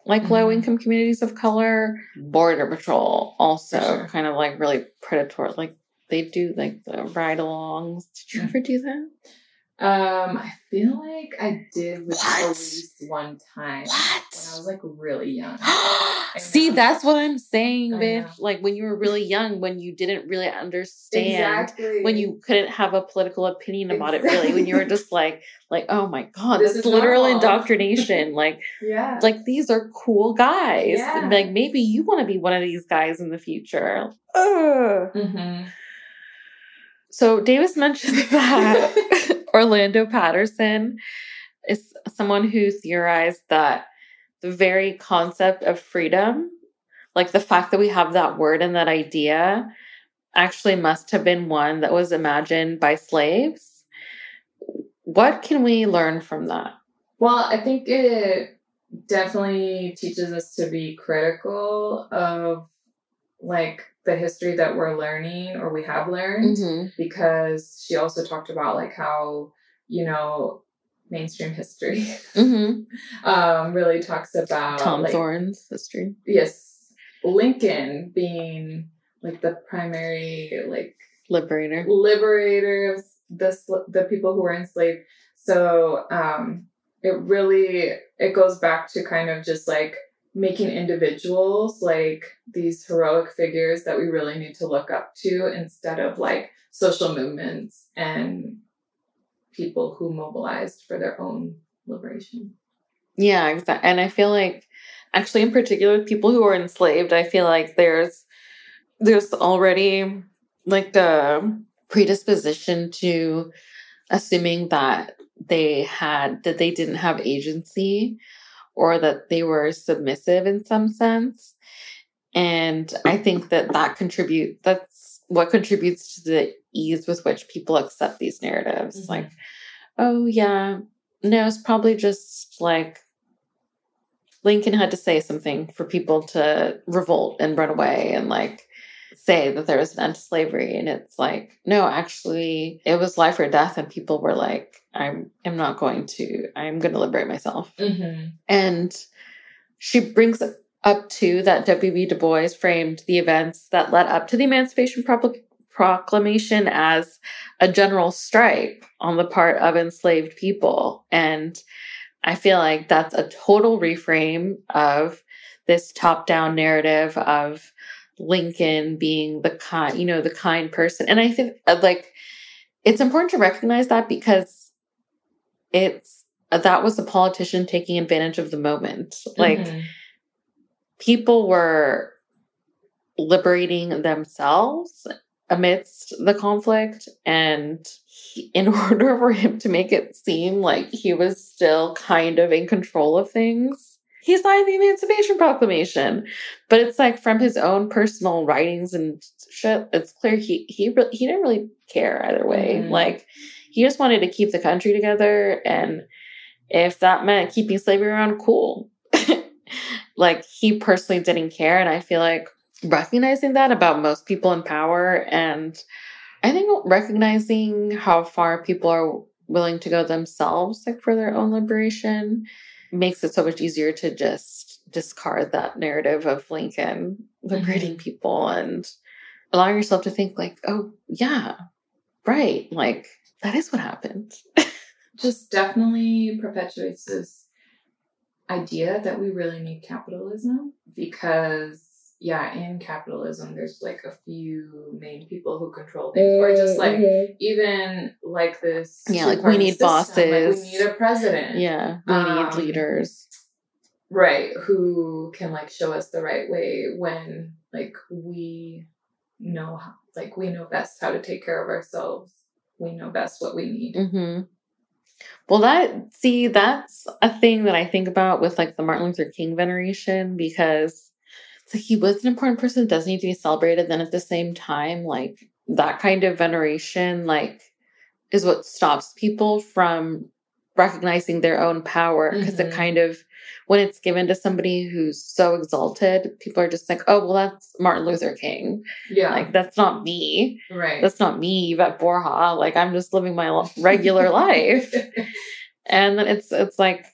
like low Mhm. income communities of color border patrol also sure. kind of like really predatory like they do like the ride alongs did you Mhm. ever do that Um, I feel like I did with What? police one time when I was like really young. See, that's what I'm saying, I bitch. know. Like when you were really young, when you didn't really understand, Exactly. when you couldn't have a political opinion about it, really, when you were just like, like, oh my god, This this is literal indoctrination. like, yeah. like these are cool guys. Yeah. Like maybe you want to be one of these guys in the future. Ugh. Mhm. So Davis mentioned that Orlando Patterson is someone who theorized that the very concept of freedom, like the fact that we have that word and that idea, actually must have been one that was imagined by slaves. What can we learn from that? Well, I think it definitely teaches us to be critical of like the history that we're learning or we have learned Mm-hmm. because she also talked about like how, you know, mainstream history Mm-hmm. um really talks about Tom like, Thorne's history. yes, Lincoln being like the primary like Liberator. liberator of the the people who were enslaved. So um, it really it goes back to kind of just like making individuals like these heroic figures that we really need to look up to instead of like social movements and people who mobilized for their own liberation. Yeah, exactly. And I feel like actually in particular with people who are enslaved, I feel like there's there's already like a predisposition to assuming that they had that they didn't have agency or that they were submissive in some sense. And I think that that contribute that's what contributes to the ease with which people accept these narratives. Mhm. Like, oh yeah, no, it's probably just like Lincoln had to say something for people to revolt and run away and like say that there was an end to slavery. And it's like, no, actually, it was life or death. And people were like, I'm, I'm not going to, I'm going to liberate myself. Mm-hmm. And she brings up too that W.B. Du Bois framed the events that led up to the Emancipation Proclamation as a general strike on the part of enslaved people. And I feel like that's a total reframe of this top down narrative of Lincoln being the kind, you know, the kind person. And I think like it's important to recognize that because it's that was a politician taking advantage of the moment. Like Mhm. people were liberating themselves amidst the conflict and he, in order for him to make it seem like he was still kind of in control of things he signed the emancipation proclamation but it's like from his own personal writings and shit it's clear he he he didn't really care either way Mhm. like he just wanted to keep the country together and if that meant keeping slavery around cool like he personally didn't care and i feel like recognizing that about most people in power and i think recognizing how far people are willing to go themselves like for their own liberation makes it so much easier to just discard that narrative of Lincoln liberating Mm-hmm. people and allowing yourself to think like, oh yeah, right. Like that is what happened. just definitely perpetuates this idea that we really need capitalism because yeah in capitalism there's like a few main people who control things or just like even like this Yeah, like, we need system, like, bosses. we need a president yeah. We Um, need leaders. right who can like show us the right way when like we know how, like we know best how to take care of ourselves we know best what we need hmm Well, that see, that's a thing that I think about with like the Martin Luther King veneration because it's like he was an important person, doesn't need to be celebrated. Then at the same time, like that kind of veneration, like is what stops people from recognizing their own power because it Mhm. kind of when it's given to somebody who's so exalted, people are just like, oh, well, that's Martin Luther King. yeah Like that's not me. right That's not me, Yvette Borja. Like I'm just living my regular life. And then it's it's like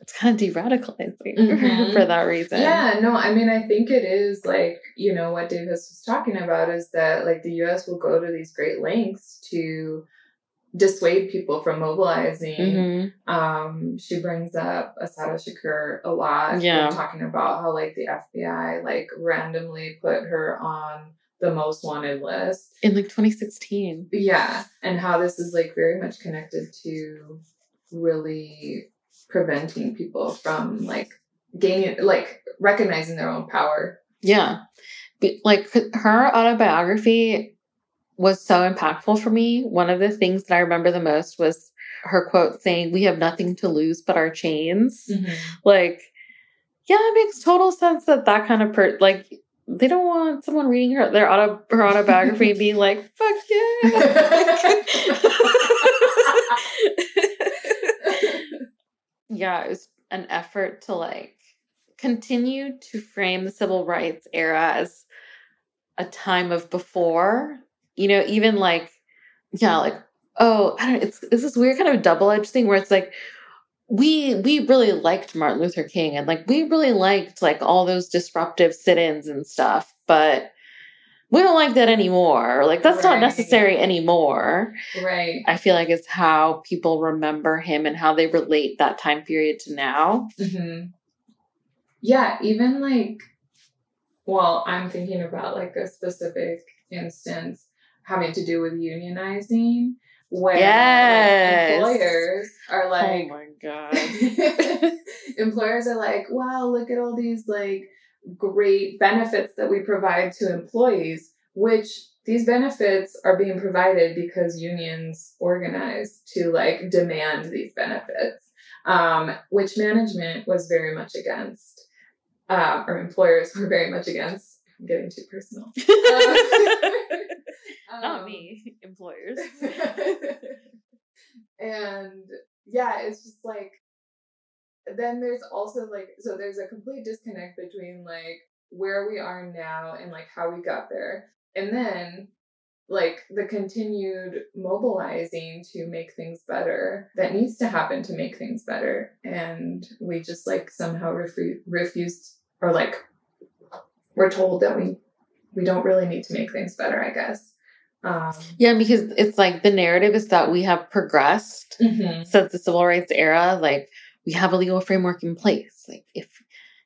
it's kind of de-radicalizing Mhm. for that reason. Yeah, no, I mean, I think it is like, you know, what Davis was talking about is that like the US will go to these great lengths to dissuade people from mobilizing. Mhm. Um, she brings up Assata Shakur a lot. Yeah. talking about how like the FBI like randomly put her on the most wanted list. In like 2016. Yeah, and how this is like very much connected to really preventing people from like gaining like recognizing their own power. Yeah. Like her autobiography was so impactful for me. One of the things that I remember the most was her quote saying, We have nothing to lose but our chains. Mm-hmm. Like, yeah, it makes total sense that that kind of per like they don't want someone reading her their auto her autobiography and being like, "Fuck yeah!" yeah, it was an effort to like continue to frame the civil rights era as a time of before. You know, even like, yeah, like oh, I don't. It's it's this weird kind of double edged thing where it's like we we really liked Martin Luther King and like we really liked like all those disruptive sit-ins and stuff, but we don't like that anymore. Like that's not necessary anymore. right. I feel like it's how people remember him and how they relate that time period to now. hmm Yeah, even like, well, I'm thinking about like a specific instance having to do with unionizing, where Yes. like, employers are like, oh my god. employers are like, wow, look at all these like great benefits that we provide to employees, which these benefits are being provided because unions organize to like demand these benefits, um, which management was very much against, uh, or employers were very much against. I'm getting too personal. Not Um, me, employers. and yeah, it's just like then there's also like so there's a complete disconnect between like where we are now and like how we got there. And then like the continued mobilizing to make things better that needs to happen to make things better and we just like somehow refu- refused or like we're told that we we don't really need to make things better i guess um yeah, because it's like the narrative is that we have progressed mhm. since the civil rights era. Like we have a legal framework in place. Like if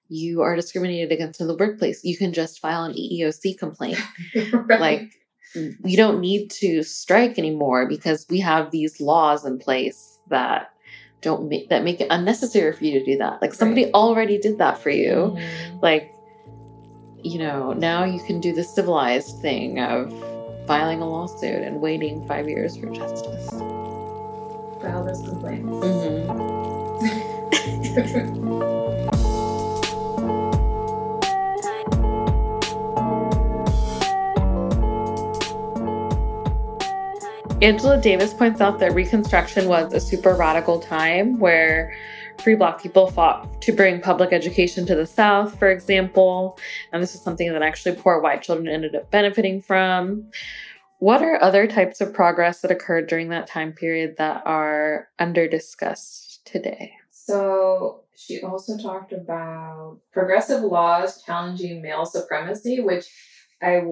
you are discriminated against in the workplace, you can just file an EEOC complaint. Right. Like we don't need to strike anymore because we have these laws in place that don't make that make it unnecessary for you to do that. Like somebody Right. already did that for you. Mhm. Like you know, now you can do the civilized thing of filing a lawsuit and waiting 5 years for justice. file those complaints Mhm. Angela Davis points out that Reconstruction was a super radical time where free Black people fought to bring public education to the South, for example. And this is something that actually poor white children ended up benefiting from. What are other types of progress that occurred during that time period that are under discussed today? So she also talked about progressive laws challenging male supremacy, which I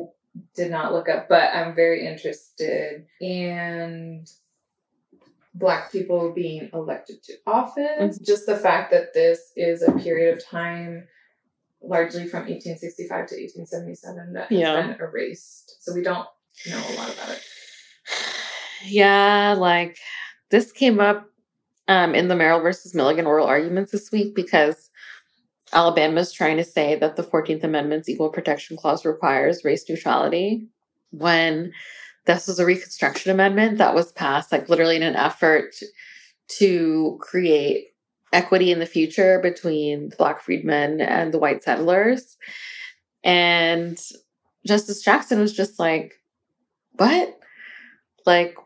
did not look up, but I'm very interested. And Black people being elected to office, mm-hmm. just the fact that this is a period of time largely from 1865 to 1877 that has yeah. been erased. So we don't know a lot about it. Yeah, like this came up um, in the Merrill versus Milligan oral arguments this week because Alabama is trying to say that the 14th Amendment's Equal Protection Clause requires race neutrality when this was a Reconstruction Amendment that was passed, like literally in an effort to create equity in the future between the Black freedmen and the white settlers. And Justice Jackson was just like, what? Like,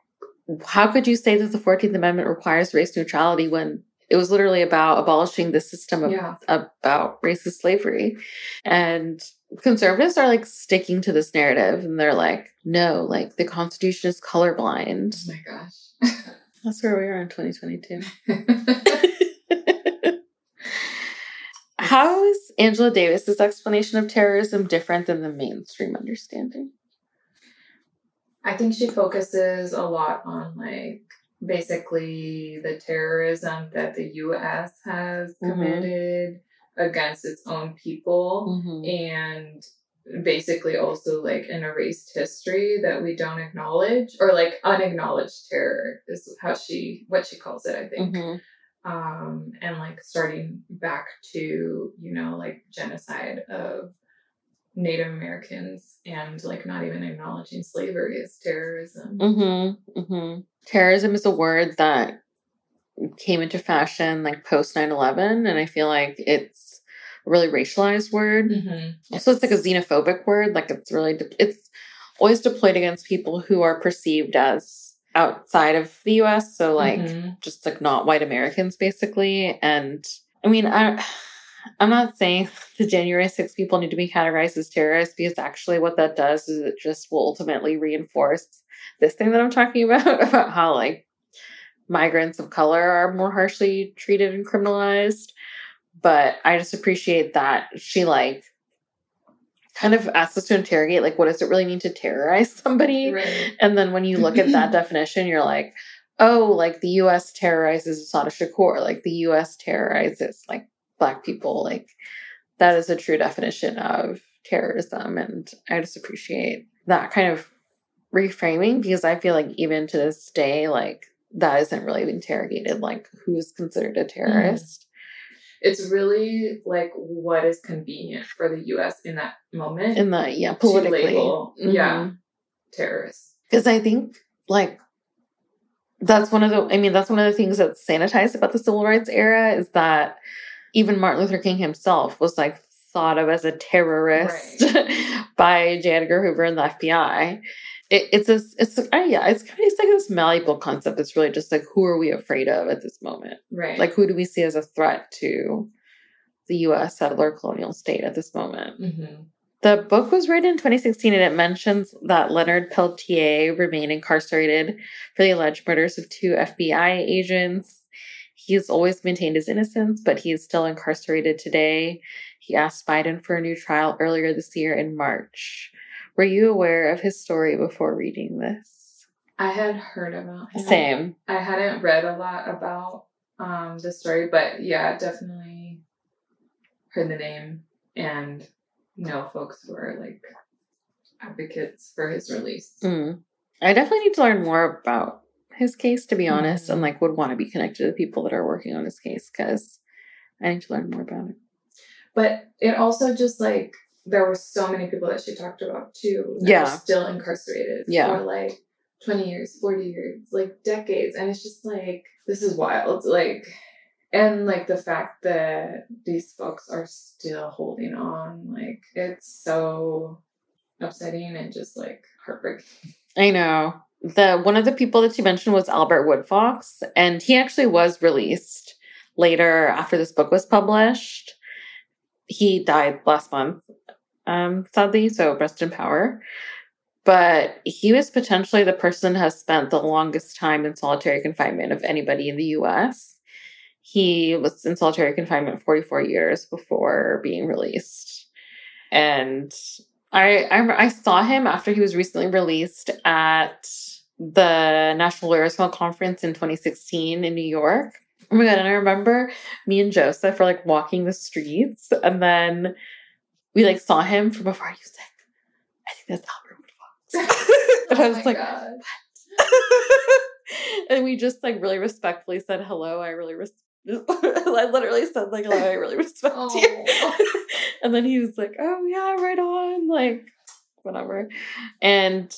how could you say that the 14th Amendment requires race neutrality when it was literally about abolishing the system of, yeah. about racist slavery? And conservatives are like sticking to this narrative and they're like, no, like the Constitution is colorblind. Oh my gosh. That's where we are in 2022. How is Angela Davis's explanation of terrorism different than the mainstream understanding? I think she focuses a lot on like basically the terrorism that the US has mm-hmm. committed. Against its own people mm-hmm. and basically also like an erased history that we don't acknowledge or like unacknowledged terror is how she what she calls it i think mm-hmm. um and like starting back to you know like genocide of Native Americans and like not even acknowledging slavery as terrorism. Mm-hmm, mm-hmm. Terrorism is a word that came into fashion like post 9-11 and I feel like it's a really racialized word. Mm-hmm. Also it's like a xenophobic word. Like it's really, de- it's always deployed against people who are perceived as outside of the US. So like mm-hmm. just like not white Americans basically. And I mean, I I'm not saying the January 6 people need to be categorized as terrorists because actually what that does is it just will ultimately reinforce this thing that I'm talking about about how like migrants of color are more harshly treated and criminalized. But I just appreciate that she like kind of asks us to interrogate like what does it really mean to terrorize somebody? Right. And then when you look at that definition, you're like, oh, like the US terrorizes Assata Shakur, like the US terrorizes like black people like that is a true definition of terrorism and i just appreciate that kind of reframing because i feel like even to this day like that isn't really interrogated like who's considered a terrorist mm-hmm. It's really like what is convenient for the us in that moment in the yeah politically label, mm-hmm. yeah terrorists because i think like that's one of the i mean that's one of the things that's sanitized about the civil rights era is that even Martin Luther King himself was like thought of as a terrorist right. by J. Edgar Hoover and the FBI. It, it's a, it's uh, yeah, it's kind of it's like this malleable concept. It's really just like who are we afraid of at this moment? Right. Like who do we see as a threat to the U.S. settler colonial state at this moment? Mm-hmm. The book was written in 2016 and it mentions that Leonard Peltier remained incarcerated for the alleged murders of two FBI agents He's always maintained his innocence, but he is still incarcerated today. He asked Biden for a new trial earlier this year in March. Were you aware of his story before reading this? I had heard about him. Same. I hadn't read a lot about um, the story, but yeah, definitely heard the name and know folks who are like advocates for his release. Mm. I definitely need to learn more about his case, to be honest, mm-hmm. and like would want to be connected to the people that are working on his case because I need to learn more about it. But it also just like there were so many people that she talked about too. yeah, still incarcerated. Yeah, for like twenty years, forty years, like decades, and it's just like this is wild. Like, and like the fact that these folks are still holding on, like it's so upsetting and just like heartbreaking. I know the one of the people that you mentioned was Albert Woodfox, and he actually was released later after this book was published. He died last month, um, sadly, so rest in power. But he was potentially the person who has spent the longest time in solitary confinement of anybody in the US. he was in solitary confinement 44 years before being released. And I, I, I saw him after he was recently released at the National Lawyers Hall Conference in 2016 in New York. Oh my god! And I remember me and Joseph were like walking the streets, and then we like saw him from afar. He was like, "I think that's Albert Fox," and I was Oh like, and we just like really respectfully said hello. I really res- I literally said like hello. I really respect you. Oh. and then he was like, "Oh yeah, right on." Like whatever. And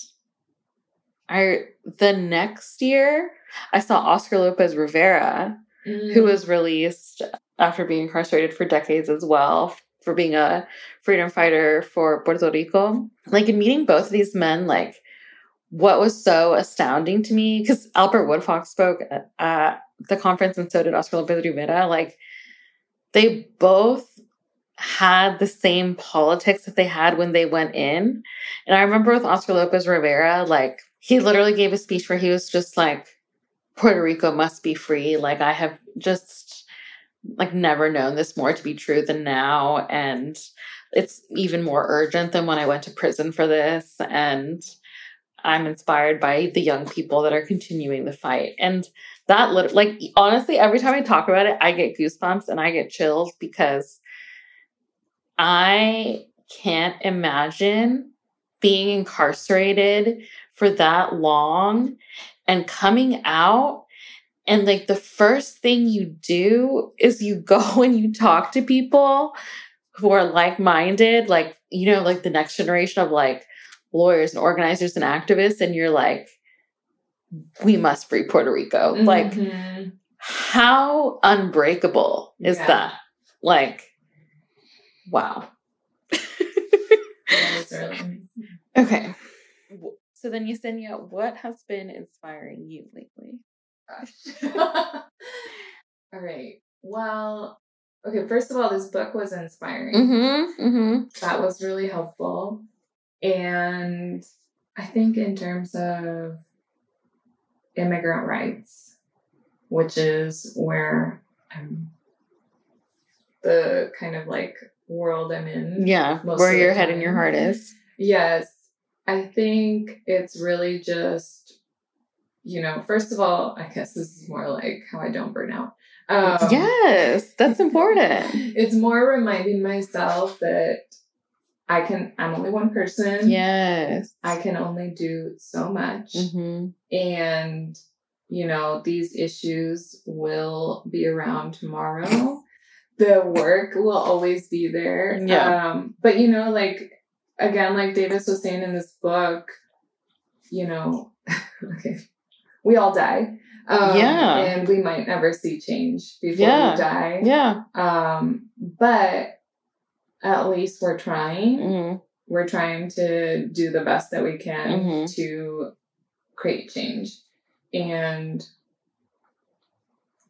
I the next year I saw Oscar Lopez Rivera, who Mm. was released after being incarcerated for decades as well for being a freedom fighter for Puerto Rico. Like in meeting both of these men, like what was so astounding to me because Albert Woodfox spoke at, the conference and so did Oscar Lopez Rivera. Like they both had the same politics that they had when they went in. And I remember with Oscar Lopez Rivera, like he literally gave a speech where he was just like, Puerto Rico must be free. Like I have just like never known this more to be true than now. And it's even more urgent than when I went to prison for this. And I'm inspired by the young people that are continuing the fight. And that like honestly, every time I talk about it, I get goosebumps and I get chills because I can't imagine being incarcerated for that long and coming out and like the first thing you do is you go and you talk to people who are like-minded like you know like the next generation of like lawyers and organizers and activists and you're like we must free Puerto Rico like Mhm. how unbreakable is Yeah. that like wow That was really amazing. okay so then Yessenia, what has been inspiring you lately Gosh. all right. Well, okay, first of all, this book was inspiring. mm-hmm mm-hmm That was really helpful. And I think, in terms of immigrant rights, which is where I'm the kind of like world I'm in. Yeah, where your head and your heart is. Yes. I think it's really just, you know, first of all, I guess this is more like how I don't burn out. Um, yes, that's important. It's more reminding myself that I can, I'm only one person. Yes. I can only do so much. hmm And, you know, these issues will be around tomorrow. the work will always be there. Yeah. Um, but, you know, like, again, like Davis was saying in this book, you know, okay, we all die. Um, Yeah. And we might never see change before Yeah. we die. Yeah. Um, but at least we're trying. hmm We're trying to do the best that we can Mhm. to create change. And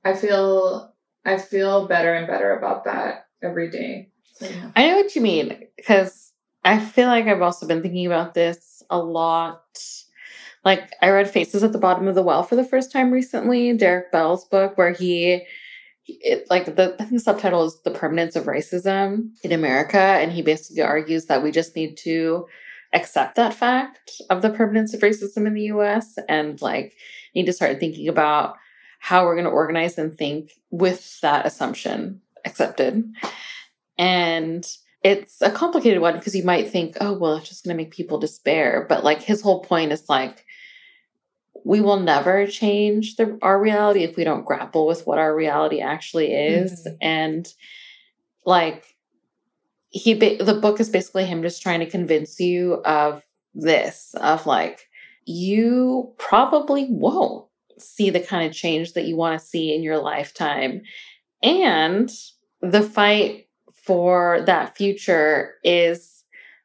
I feel I feel better and better about that every day. So yeah. I know what you mean because I feel like I've also been thinking about this a lot. Like I read Faces at the Bottom of the Well for the first time recently, Derek Bell's book, where he, it, like the I think the subtitle is "The Permanence of Racism in America," and he basically argues that we just need to accept that fact of the permanence of racism in the U.S. and like need to start thinking about how we're going to organize and think with that assumption accepted. And it's a complicated one because you might think, oh, well, it's just going to make people despair. But like his whole point is like, we will never change the, our reality if we don't grapple with what our reality actually is. Mhm. And like, he, the book is basically him just trying to convince you of this, of like, you probably won't see the kind of change that you want to see in your lifetime. And the fight for that future is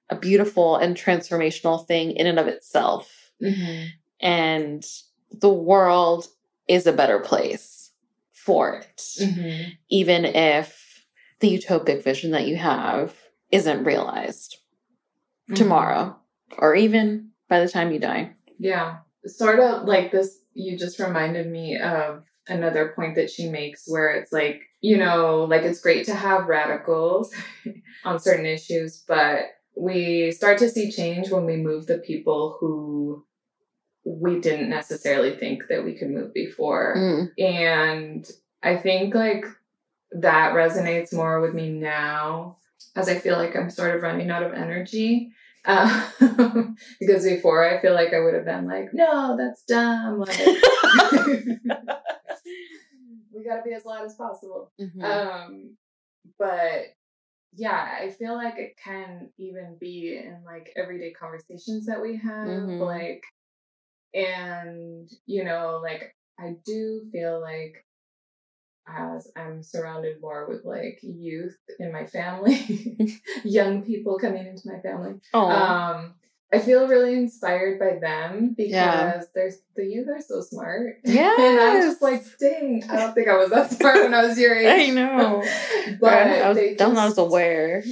a beautiful and transformational thing in and of itself. Mhm. And the world is a better place for it, Mhm. even if the utopic vision that you have isn't realized Mhm. tomorrow or even by the time you die. Yeah. Sort of like this you just reminded me of another point that she makes where it's like, you know, like it's great to have radicals on certain issues, but we start to see change when we move the people who we didn't necessarily think that we could move before. Mm. And I think like that resonates more with me now as I feel like I'm sort of running out of energy. Uh, because before I feel like I would have been like, no, that's dumb. Like, we got to be as loud as possible. Mhm. Um, but yeah, I feel like it can even be in like everyday conversations that we have. Mhm. Like, and you know, like I do feel like as I'm surrounded more with like youth in my family, young people coming into my family. Um, I feel really inspired by them because Yeah. there's the youth are so smart. Yes. and I'm just like, dang, I don't think I was that smart when I was your age. I know. but I was, they know I was aware.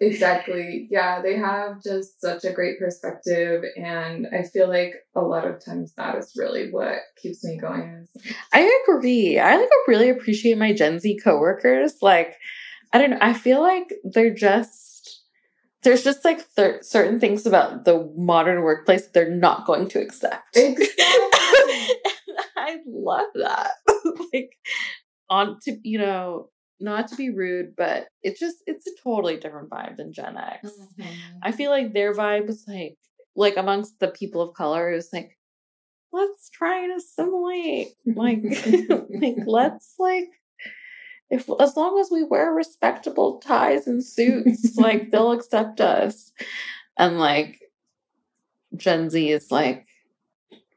Exactly. Yeah, they have just such a great perspective. And I feel like a lot of times that is really what keeps me going. I agree. I like really appreciate my Gen Z coworkers. Like, I don't know. I feel like they're just there's just like cer- certain things about the modern workplace that they're not going to accept. Exactly. I love that. like, on to you know, not to be rude, but it's just it's a totally different vibe than Gen X. Mm-hmm. I feel like their vibe was like like amongst the people of color, it was like, let's try and assimilate. Like like let's like if as long as we wear respectable ties and suits, like they'll accept us. And like Gen Z is like,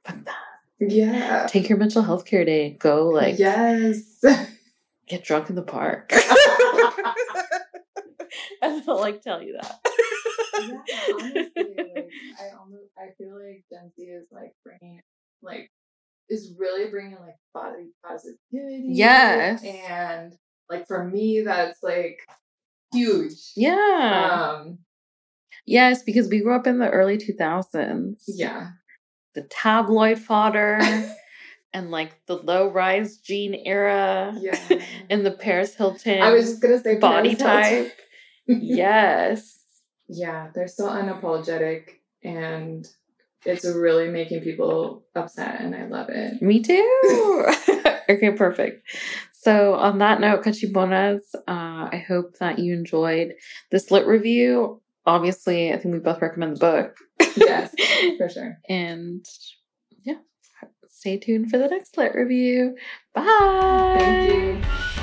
fuck that. yeah. Take your mental health care day. Go like yes. get drunk in the park. and they'll like tell you that. yeah, honestly, like, I almost I feel like Gen Z is like bringing like is really bringing like body positivity. Yes. and like for me, that's like huge. Yeah. Um. yes, because we grew up in the early 2000s. Yeah. The tabloid fodder and like the low rise jean era Yeah. and the Paris Hilton I was just gonna say body Paris type. yes. Yeah, they're so unapologetic and it's really making people upset and I love it. Me too. okay, perfect. So on that note, Cachimbonas, uh, I hope that you enjoyed this lit review. Obviously, I think we both recommend the book. Yes, for sure. and yeah, stay tuned for the next lit review. Bye.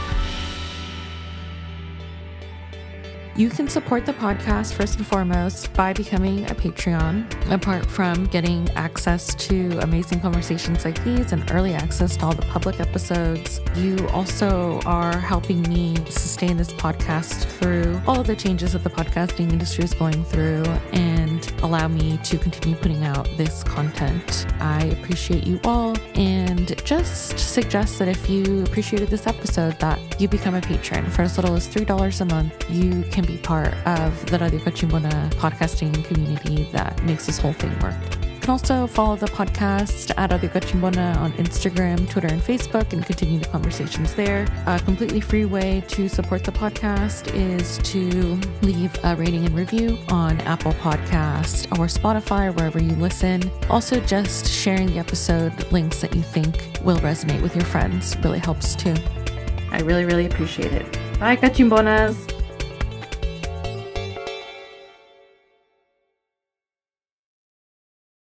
You. Can support the podcast first and foremost by becoming a Patreon. Apart from getting access to amazing conversations like these and early access to all the public episodes, you also are helping me sustain this podcast through all the changes that the podcasting industry is going through and allow me to continue putting out this content. I appreciate you all and just suggest that if you appreciated this episode that you become a patron for as little as $3 a month. You can be part of the Radio Cachimbona podcasting community that makes this whole thing work. You can also follow the podcast at Radio Cachimbona on Instagram, Twitter, and Facebook and continue the conversations there. A completely free way to support the podcast is to leave a rating and review on Apple Podcast or Spotify wherever you listen. Also, just sharing the episode links that you think will resonate with your friends really helps too. I really, really appreciate it. Bye, Cachimbonas.